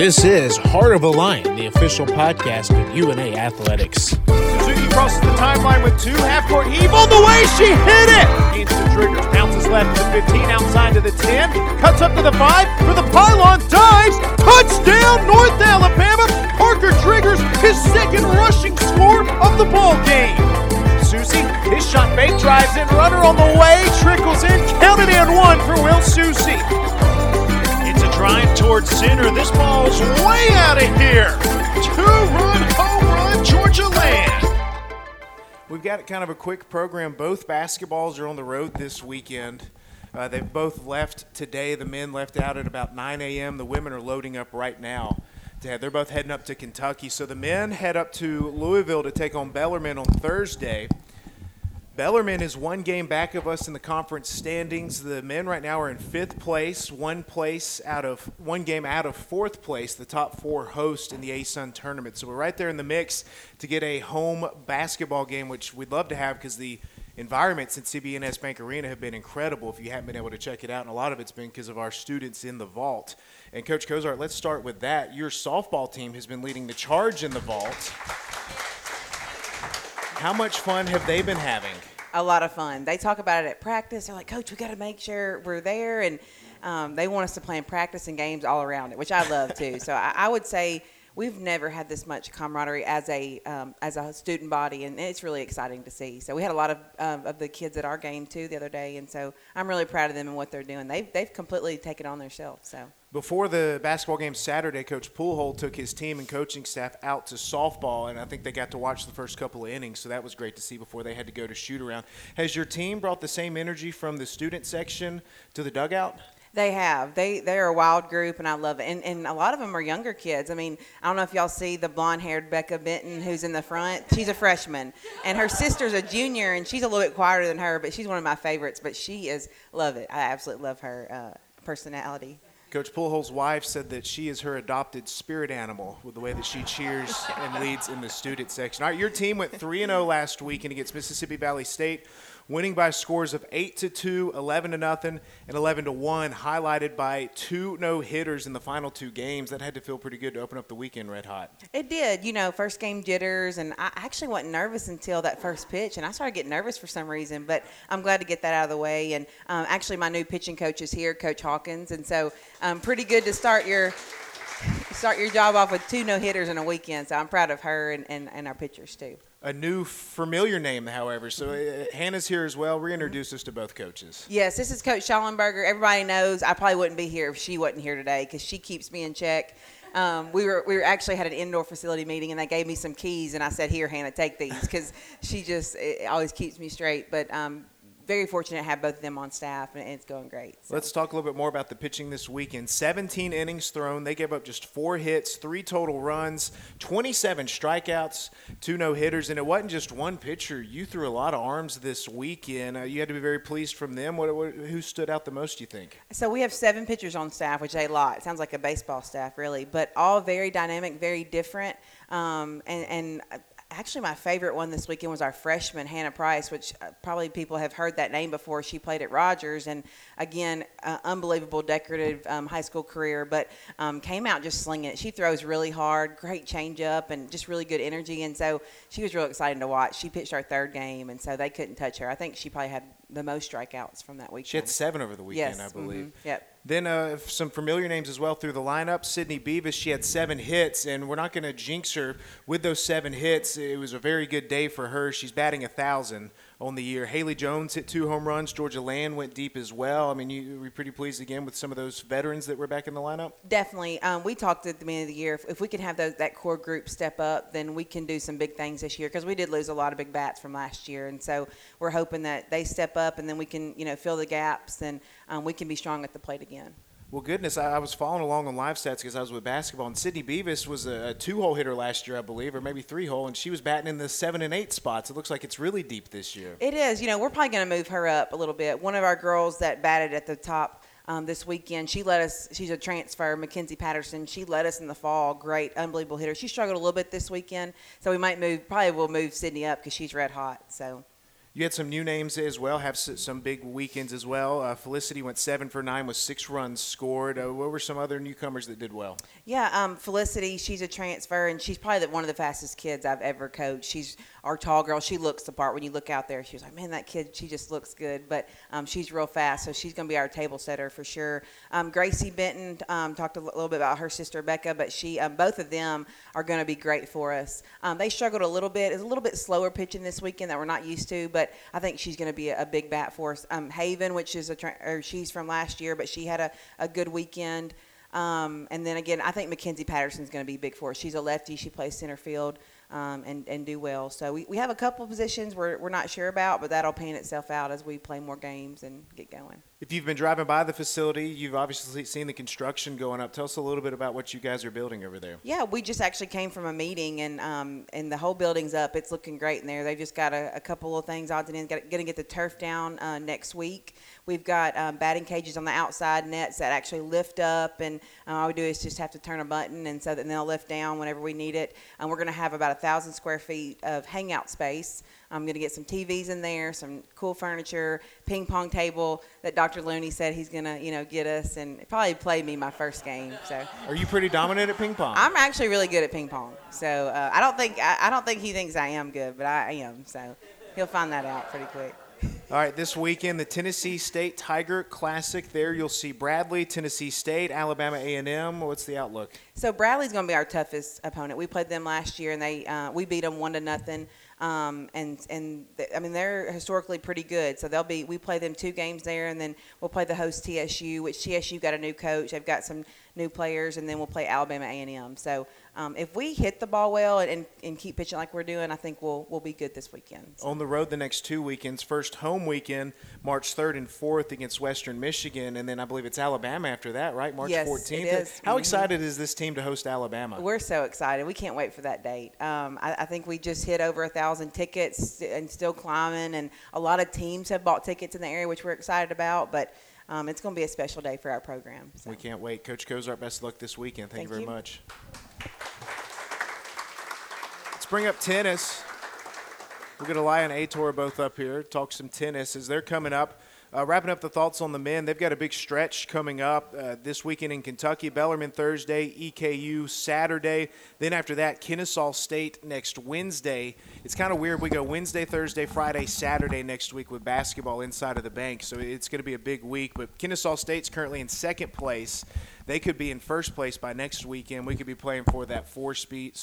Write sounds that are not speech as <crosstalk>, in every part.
This is Heart of a Lion, the official podcast of UNA Athletics. Suzuki crosses the timeline with two half-court heave on the way. She hit it. Gains the triggers, bounces left to the 15, outside to the 10, cuts up to the 5 for the pylon, dives, touchdown North Alabama. Parker triggers his second rushing score of the ball game. Susie, his shot fake drives in, runner on the way, trickles in, counted in one for Will Susie. Drive towards center. This ball's way out of here. Two-run home run, Georgia Land. We've got kind of a quick program. Both basketballs are on the road this weekend. Uh, they've both left today. The men left out at about 9 a.m. The women are loading up right now. They're both heading up to Kentucky. So the men head up to Louisville to take on Bellarmine on Thursday. Bellarmine is one game back of us in the conference standings. The men right now are in fifth place, one place out of one game out of fourth place, the top four host in the ASUN tournament. So we're right there in the mix to get a home basketball game, which we'd love to have because the environments in CB&S Bank Arena have been incredible. If you haven't been able to check it out, and a lot of it's been because of our students in the vault. And Coach Cozart, let's start with that. Your softball team has been leading the charge in the vault. How much fun have they been having? A lot of fun. They talk about it at practice. They're like, Coach, we got to make sure we're there, and um, they want us to plan practice and games all around it, which I love too. so I, I, would say we've never had this much camaraderie as a um, as a student body, and it's really exciting to see. So we had a lot of um, of the kids at our game too the other day, and so I'm really proud of them and what they're doing. They've they've completely taken on themselves. So. Before the basketball game Saturday, Coach Pujol took his team and coaching staff out to softball, and I think they got to watch the first couple of innings, so that was great to see before they had to go to shoot around. Has your team brought the same energy from the student section to the dugout? They have. They they're a wild group, and I love it. And and a lot of them are younger kids. I mean, I don't know if y'all see the blonde-haired Becca Benton who's in the front. She's a freshman, and her sister's a junior, and she's a little bit quieter than her, but she's one of my favorites. But she is love it. I absolutely love her uh, personality. Coach Pujol's wife said that she is her adopted spirit animal with the way that she cheers and leads in the student section. All right, your team went 3 0 last weekend against Mississippi Valley State winning by scores of 8 to 2, 11 to nothing, and 11 to 1, highlighted by two no-hitters in the final two games. That had to feel pretty good to open up the weekend red hot. It did. You know, first game jitters, and I actually wasn't nervous until that first pitch, and I started getting nervous for some reason, but I'm glad to get that out of the way. And um, actually, my new pitching coach is here, Coach Hawkins, and so um, pretty good to start your start your job off with two no hitters in a weekend. So I'm proud of her and, and, and our pitchers too a new familiar name, however. So uh, Hannah's here as well. Reintroduce us to both coaches. Yes, this is Coach Schallenberger. Everybody knows I probably wouldn't be here if she wasn't here today because she keeps me in check. Um, we were we were actually had an indoor facility meeting and they gave me some keys and I said, "Here, Hannah, take these," because she just always keeps me straight. But um, very fortunate to have both of them on staff, and it's going great. So. Let's talk a little bit more about the pitching this weekend. 17 innings thrown. They gave up just four hits, three total runs, 27 strikeouts, two no hitters, and it wasn't just one pitcher. You threw a lot of arms this weekend. Uh, you had to be very pleased from them. What, what, who stood out the most? You think? So we have seven pitchers on staff, which is a lot. It sounds like a baseball staff, really, but all very dynamic, very different. Um, and, and actually my favorite one this weekend was our freshman Hannah Price, which uh, probably people have heard that name before. She played at Rogers, and again, uh, unbelievable decorative um, high school career, but um, came out just slinging it. She throws really hard, great changeup, and just really good energy. And so she was real exciting to watch. She pitched our third game, and so they couldn't touch her. I think she probably had the most strikeouts from that weekend. She had seven over the weekend, yes. I believe. Mm-hmm. Yep. Then uh, some familiar names as well through the lineup. Sydney Beavis, she had seven hits, and we're not going to jinx her with those seven hits. It was a very good day for her. She's batting a thousand on the year. Haley Jones hit two home runs. Georgia Land went deep as well. I mean, you were pretty pleased again with some of those veterans that were back in the lineup. Definitely. Um, we talked at the beginning of the year if, if we can have that core group step up, then we can do some big things this year because we did lose a lot of big bats from last year, and so we're hoping that they step up and then we can you know fill the gaps and um, we can be strong at the plate again. Well, goodness, I, was following along on live stats because I was with basketball, and Sydney Beavis was a, a two-hole hitter last year, I believe, or maybe three-hole, and she was batting in the seven and eight spots. It looks like it's really deep this year. It is. You know, we're probably going to move her up a little bit. One of our girls that batted at the top um, this weekend. She led us. She's a transfer, Mackenzie Patterson. She led us in the fall. Great, unbelievable hitter. She struggled a little bit this weekend, so we might move. Probably will move Sydney up because she's red hot. So You had some new names as well, have some big weekends as well. Uh, Felicity went seven for nine with six runs scored. Uh, what were some other newcomers that did well? Yeah, um, Felicity, she's a transfer, and she's probably the, one of the fastest kids I've ever coached. She's our tall girl. She looks the part when you look out there. She was like, man, that kid, she just looks good. But um, she's real fast, so she's going to be our table setter for sure. Um, Gracie Benton um, talked a little bit about her sister Becca, but she, um, both of them are going to be great for us. Um, they struggled a little bit. It's a little bit slower pitching this weekend that we're not used to, but I think she's going to be a, a, big bat for us. Haven, which is a tra- or she's from last year, but she had a, a good weekend. Um, and then again, I think Mackenzie Patterson's going to be big for us. She's a lefty. She plays center field um, and, and do well. So we, we have a couple positions we're, we're not sure about, but that'll pan itself out as we play more games and get going. If you've been driving by the facility, you've obviously seen the construction going up. Tell us a little bit about what you guys are building over there. Yeah, we just actually came from a meeting, and um, and the whole building's up. It's looking great in there. They've just got a, a couple of things odds and ends. To get the turf down uh, next week. We've got um, batting cages on the outside nets that actually lift up, and uh, all we do is just have to turn a button, and so that they'll lift down whenever we need it. And we're going to have about a thousand square feet of hangout space. I'm going to get some TVs in there, some cool furniture, ping pong table that Dr. Looney said he's going to, you know, get us, and probably play me my first game. So. Are you pretty dominant at ping pong? I'm actually really good at ping pong. So uh, I don't think I, I don't think he thinks I am good, but I am. So he'll find that out pretty quick. All right, this weekend the Tennessee State Tiger Classic. There you'll see Bradley, Tennessee State, Alabama A&M. What's the outlook? So Bradley's going to be our toughest opponent. We played them last year, and they uh, we beat them one to nothing. Um, and and th- I mean they're historically pretty good. So they'll be we play them two games there, and then we'll play the host TSU, which TSU got a new coach. They've got some new players, and then we'll play Alabama A&M. So um, if we hit the ball well and, and keep pitching like we're doing, I think we'll we'll be good this weekend. So. On the road the next two weekends. First home weekend, March 3rd and 4th against Western Michigan, and then I believe it's Alabama after that, right? March yes, 14th. It is. How mm-hmm. excited is this team to host Alabama? We're so excited. We can't wait for that date. Um, I, I, think we just hit over a thousand tickets and still climbing, and a lot of teams have bought tickets in the area, which we're excited about. But um, it's going to be a special day for our program. So. We can't wait. Coach Cozart, best luck this weekend. Thank, Thank you very you. much. Let's bring up tennis. We'll get Elia and Ator both up here, talk some tennis as they're coming up. Uh, wrapping up the thoughts on the men, they've got a big stretch coming up uh, this weekend in Kentucky. Bellarmine Thursday, EKU Saturday. Then after that, Kennesaw State next Wednesday. It's kind of weird. We go Wednesday, Thursday, Friday, Saturday next week with basketball inside of the bank. So it's going to be a big week. But Kennesaw State's currently in second place they could be in first place by next weekend. We could be playing for that four speed,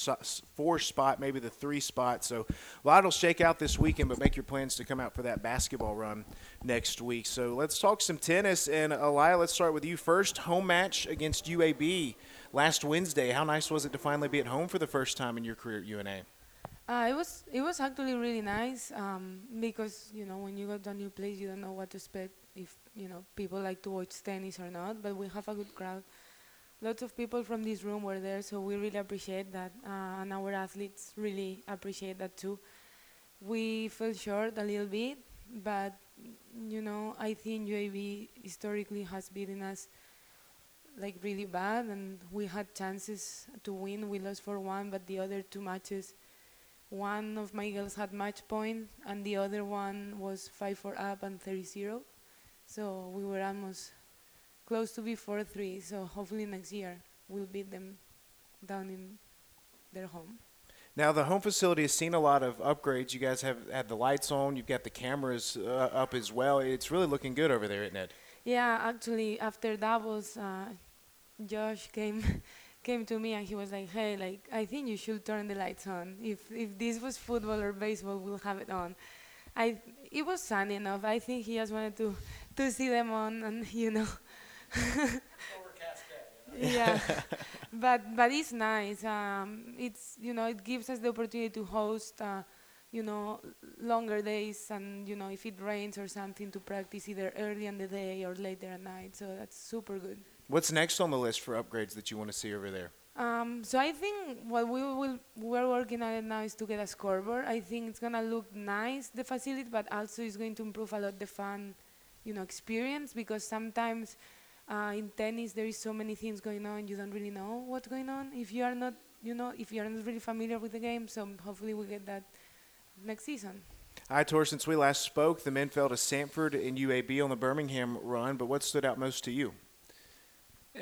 four spot, maybe the three spot. So a lot will shake out this weekend, but make your plans to come out for that basketball run next week. So let's talk some tennis. And Elia, let's start with you first. Home match against UAB last Wednesday. How nice was it to finally be at home for the first time in your career at UNA? Uh, it was it was actually really nice um, because you know when you go to a new place you don't know what to expect if you know people like to watch tennis or not but we have a good crowd lots of people from this room were there, so we really appreciate that, uh, and our athletes really appreciate that too. We fell short a little bit, but you know, I think UAB historically has beaten us like really bad, and we had chances to win. We lost for one, but the other two matches, one of my girls had match point, and the other one was five for up and 30-0. So we were almost close to be 4-3. So hopefully next year we'll beat them down in their home. Now the home facility has seen a lot of upgrades. You guys have had the lights on. You've got the cameras uh, up as well. It's really looking good over there, isn't it? Yeah, actually, after Davos, uh, Josh came <laughs> came to me and he was like, "Hey, like I think you should turn the lights on. If if this was football or baseball, we'll have it on." I it was sunny enough. I think he just wanted to to see them on, and <laughs> you know, yeah, <laughs> but but it's nice. Um, it's you know it gives us the opportunity to host. Uh, you know, longer days, and you know, if it rains or something, to practice either early in the day or later at night. So that's super good. What's next on the list for upgrades that you want to see over there? Um, so I think what we will we're working on it now is to get a scoreboard. I think it's gonna look nice the facility, but also it's going to improve a lot the fan, you know, experience because sometimes uh, in tennis, there is so many things going on. You don't really know what's going on if you are not, you know, if you are not really familiar with the game. So hopefully we get that next season. Hi, Tor. Since we last spoke, the men fell to Samford and UAB on the Birmingham run, but what stood out most to you?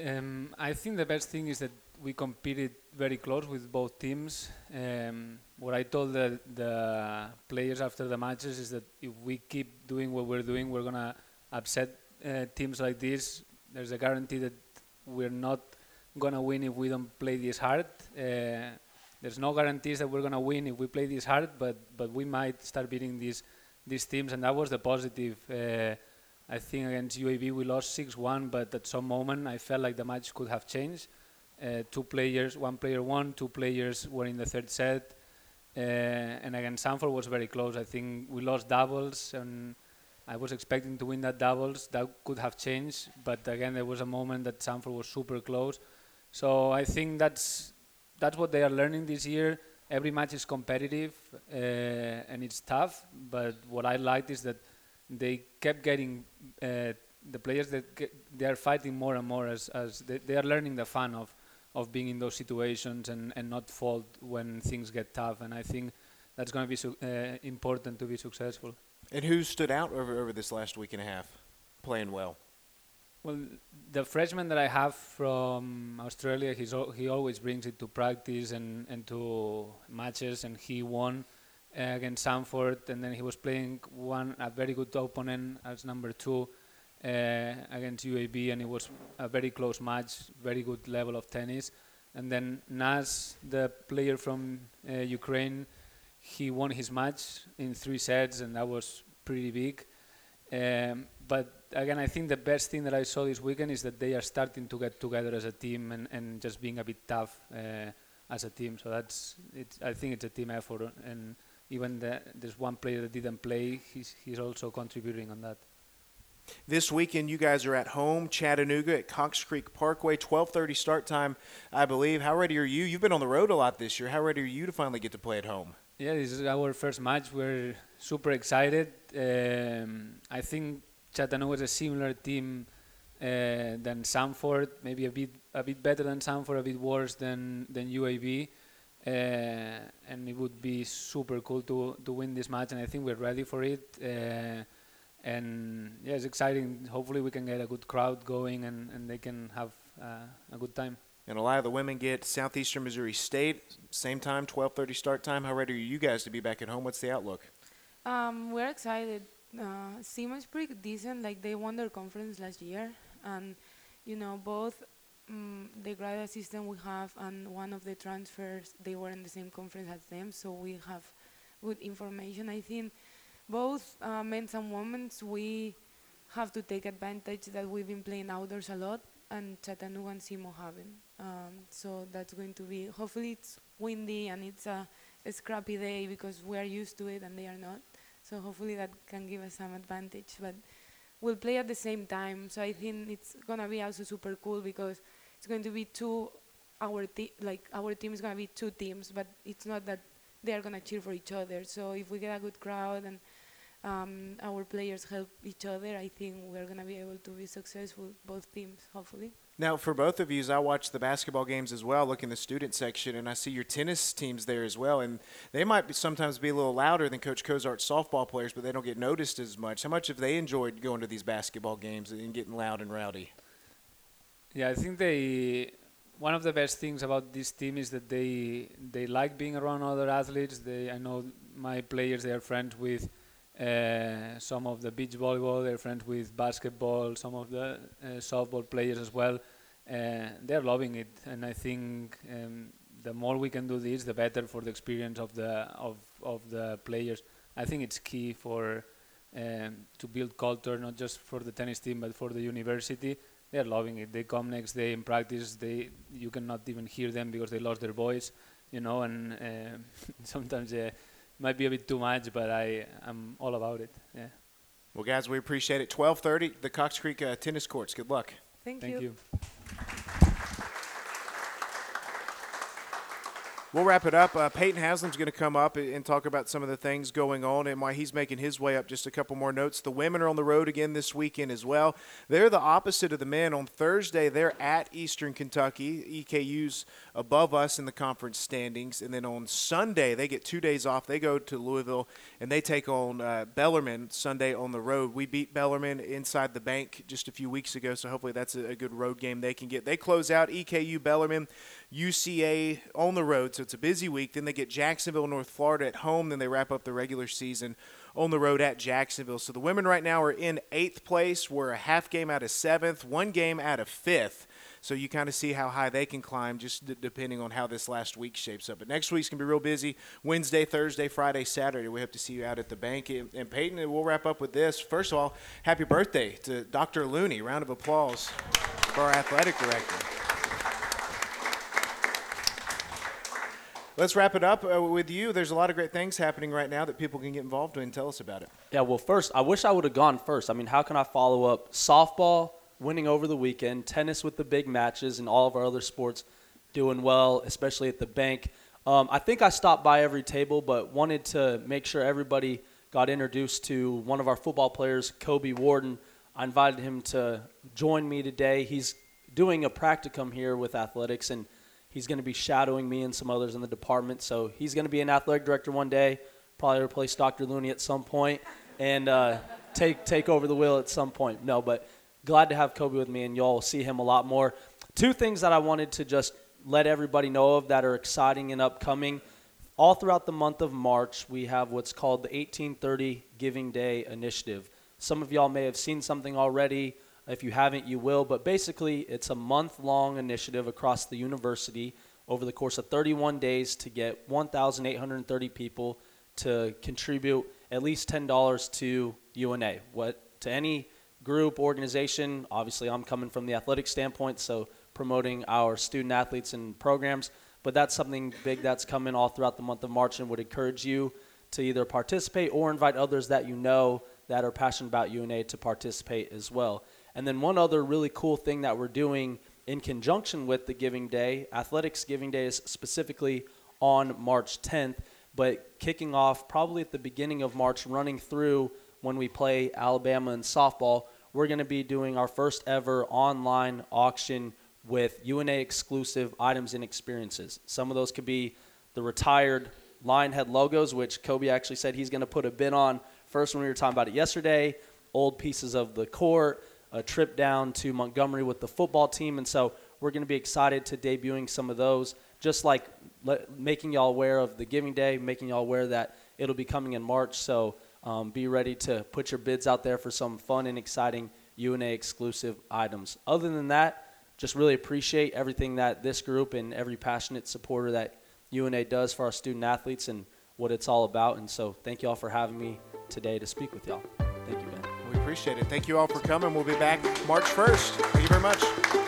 Um, I think the best thing is that we competed very close with both teams. Um, what I told the, the players after the matches is that if we keep doing what we're doing, we're gonna upset uh, teams like this. There's a guarantee that we're not gonna win if we don't play this hard. Uh, there's no guarantees that we're gonna win if we play this hard, but but we might start beating these these teams, and that was the positive. Uh, I think against UAB we lost 6-1, but at some moment I felt like the match could have changed. Uh, two players, one player won, two players were in the third set, uh, and against Samford was very close. I think we lost doubles, and I was expecting to win that doubles. That could have changed, but again there was a moment that Samford was super close. So I think that's that's what they are learning this year. Every match is competitive uh, and it's tough, but what I liked is that they kept getting uh, the players that get, they are fighting more and more as, as they, they, are learning the fun of, of being in those situations and, and not fold when things get tough. And I think that's going to be su- uh, important to be successful. And who stood out over, over this last week and a half playing well? Well, the freshman that I have from Australia, he's al- he always brings it to practice and, and to matches, and he won against Samford, and then he was playing one a very good opponent as number two uh, against UAB, and it was a very close match, very good level of tennis. And then Nas, the player from uh, Ukraine, he won his match in three sets, and that was pretty big. Um, but again, I think the best thing that I saw this weekend is that they are starting to get together as a team and, and just being a bit tough uh, as a team. So that's I think it's a team effort, and even the, there's one player that didn't play, he's he's also contributing on that. This weekend, you guys are at home, Chattanooga at Cox Creek Parkway, 12:30 start time, I believe. How ready are you? You've been on the road a lot this year. How ready are you to finally get to play at home? Yeah, this is our first match. We're super excited. Um, I think Chattanooga is a similar team uh, than Samford, maybe a bit a bit better than Samford, a bit worse than than UAB. Uh, and it would be super cool to to win this match, and I think we're ready for it. Uh, and yeah, it's exciting. Hopefully, we can get a good crowd going, and, and they can have uh, a good time. And a lot of the women get Southeastern Missouri State, same time, 12:30 start time. How ready are you guys to be back at home? What's the outlook? Um, we're excited. Uh, SEMO's pretty decent. Like they won their conference last year, and you know both um, the grad assistant we have and one of the transfers they were in the same conference as them, so we have good information. I think both uh, men and women we have to take advantage that we've been playing outdoors a lot, and Chattanooga and SEMO haven't. Um, so that's going to be hopefully it's windy and it's a, a scrappy day because we are used to it and they are not. So hopefully that can give us some advantage. But we'll play at the same time. So I think it's gonna be also super cool because it's going to be two our te- like our team is gonna be two teams, but it's not that they are gonna cheer for each other. So if we get a good crowd and um, our players help each other, I think we're gonna be able to be successful both teams, hopefully. Now, for both of you, I watch the basketball games as well, look in the student section, and I see your tennis teams there as well. And they might be, sometimes be a little louder than Coach Cozart's softball players, but they don't get noticed as much. How much have they enjoyed going to these basketball games and getting loud and rowdy? Yeah, I think they. One of the best things about this team is that they they like being around other athletes. They I know my players they are friends with uh, some of the beach volleyball, they're friends with basketball, some of the uh, softball players as well. Uh, they're loving it, and I think um, the more we can do this, the better for the experience of the of of the players. I think it's key for um, to build culture, not just for the tennis team, but for the university. They're loving it. They come next day in practice. They you cannot even hear them because they lost their voice, you know, and uh, <laughs> sometimes might be a bit too much, but I I'm all about it. Yeah. Well, guys, we appreciate it. 12:30, the Cox Creek uh, tennis courts. Good luck. Thank, Thank you. you. We'll wrap it up. Uh, Peyton Haslam's going to come up and talk about some of the things going on and why he's making his way up. Just a couple more notes. The women are on the road again this weekend as well. They're the opposite of the men. On Thursday, they're at Eastern Kentucky. EKU's above us in the conference standings. And then on Sunday, they get two days off. They go to Louisville and they take on uh, Bellarmine Sunday on the road. We beat Bellarmine inside the bank just a few weeks ago, so hopefully that's a, a good road game they can get. They close out EKU Bellarmine. UCA on the road, so it's a busy week. Then they get Jacksonville, North Florida at home. Then they wrap up the regular season on the road at Jacksonville. So the women right now are in eighth place. We're a half game out of seventh, one game out of fifth. So you kind of see how high they can climb just d- depending on how this last week shapes up. But next week's going to be real busy. Wednesday, Thursday, Friday, Saturday. We hope to see you out at the bank. And, and Peyton, we'll wrap up with this. First of all, happy birthday to Dr. Looney. Round of applause for our athletic director. Let's wrap it up uh, with you. There's a lot of great things happening right now that people can get involved in. Tell us about it. Yeah, well, first, I wish I would have gone first. I mean, how can I follow up softball winning over the weekend, tennis with the big matches, and all of our other sports doing well, especially at the bank? Um, I think I stopped by every table, but wanted to make sure everybody got introduced to one of our football players, Kobe Warden. I invited him to join me today. He's doing a practicum here with athletics, and He's going to be shadowing me and some others in the department. So he's going to be an athletic director one day, probably replace Dr. Looney at some point, and uh, take take over the wheel at some point. No, but glad to have Kobe with me, and y'all will see him a lot more. Two things that I wanted to just let everybody know of that are exciting and upcoming. All throughout the month of March, we have what's called the 1830 Giving Day Initiative. Some of y'all may have seen something already if you haven't, you will. But basically, it's a month long initiative across the university over the course of 31 days to get 1,830 people to contribute at least $10 to UNA. What to any group, organization, obviously I'm coming from the athletic standpoint, so promoting our student athletes and programs, but that's something big that's coming all throughout the month of March and would encourage you to either participate or invite others that you know that are passionate about UNA to participate as well. And then one other really cool thing that we're doing in conjunction with the Giving Day, Athletics Giving Day is specifically on March 10th, but kicking off probably at the beginning of March, running through when we play Alabama in softball, we're going to be doing our first ever online auction with UNA exclusive items and experiences. Some of those could be the retired Lionhead logos, which Kobe actually said he's going to put a bid on first when we were talking about it yesterday, old pieces of the court, a trip down to Montgomery with the football team. And so we're going to be excited to debuting some of those, just like making y'all aware of the Giving Day, making y'all aware that it'll be coming in March. So um, be ready to put your bids out there for some fun and exciting UNA exclusive items. Other than that, just really appreciate everything that this group and every passionate supporter that UNA does for our student athletes and what it's all about. And so thank you all for having me today to speak with y'all. Thank you, appreciate it. Thank you all for coming. We'll be back March 1st. Thank you very much.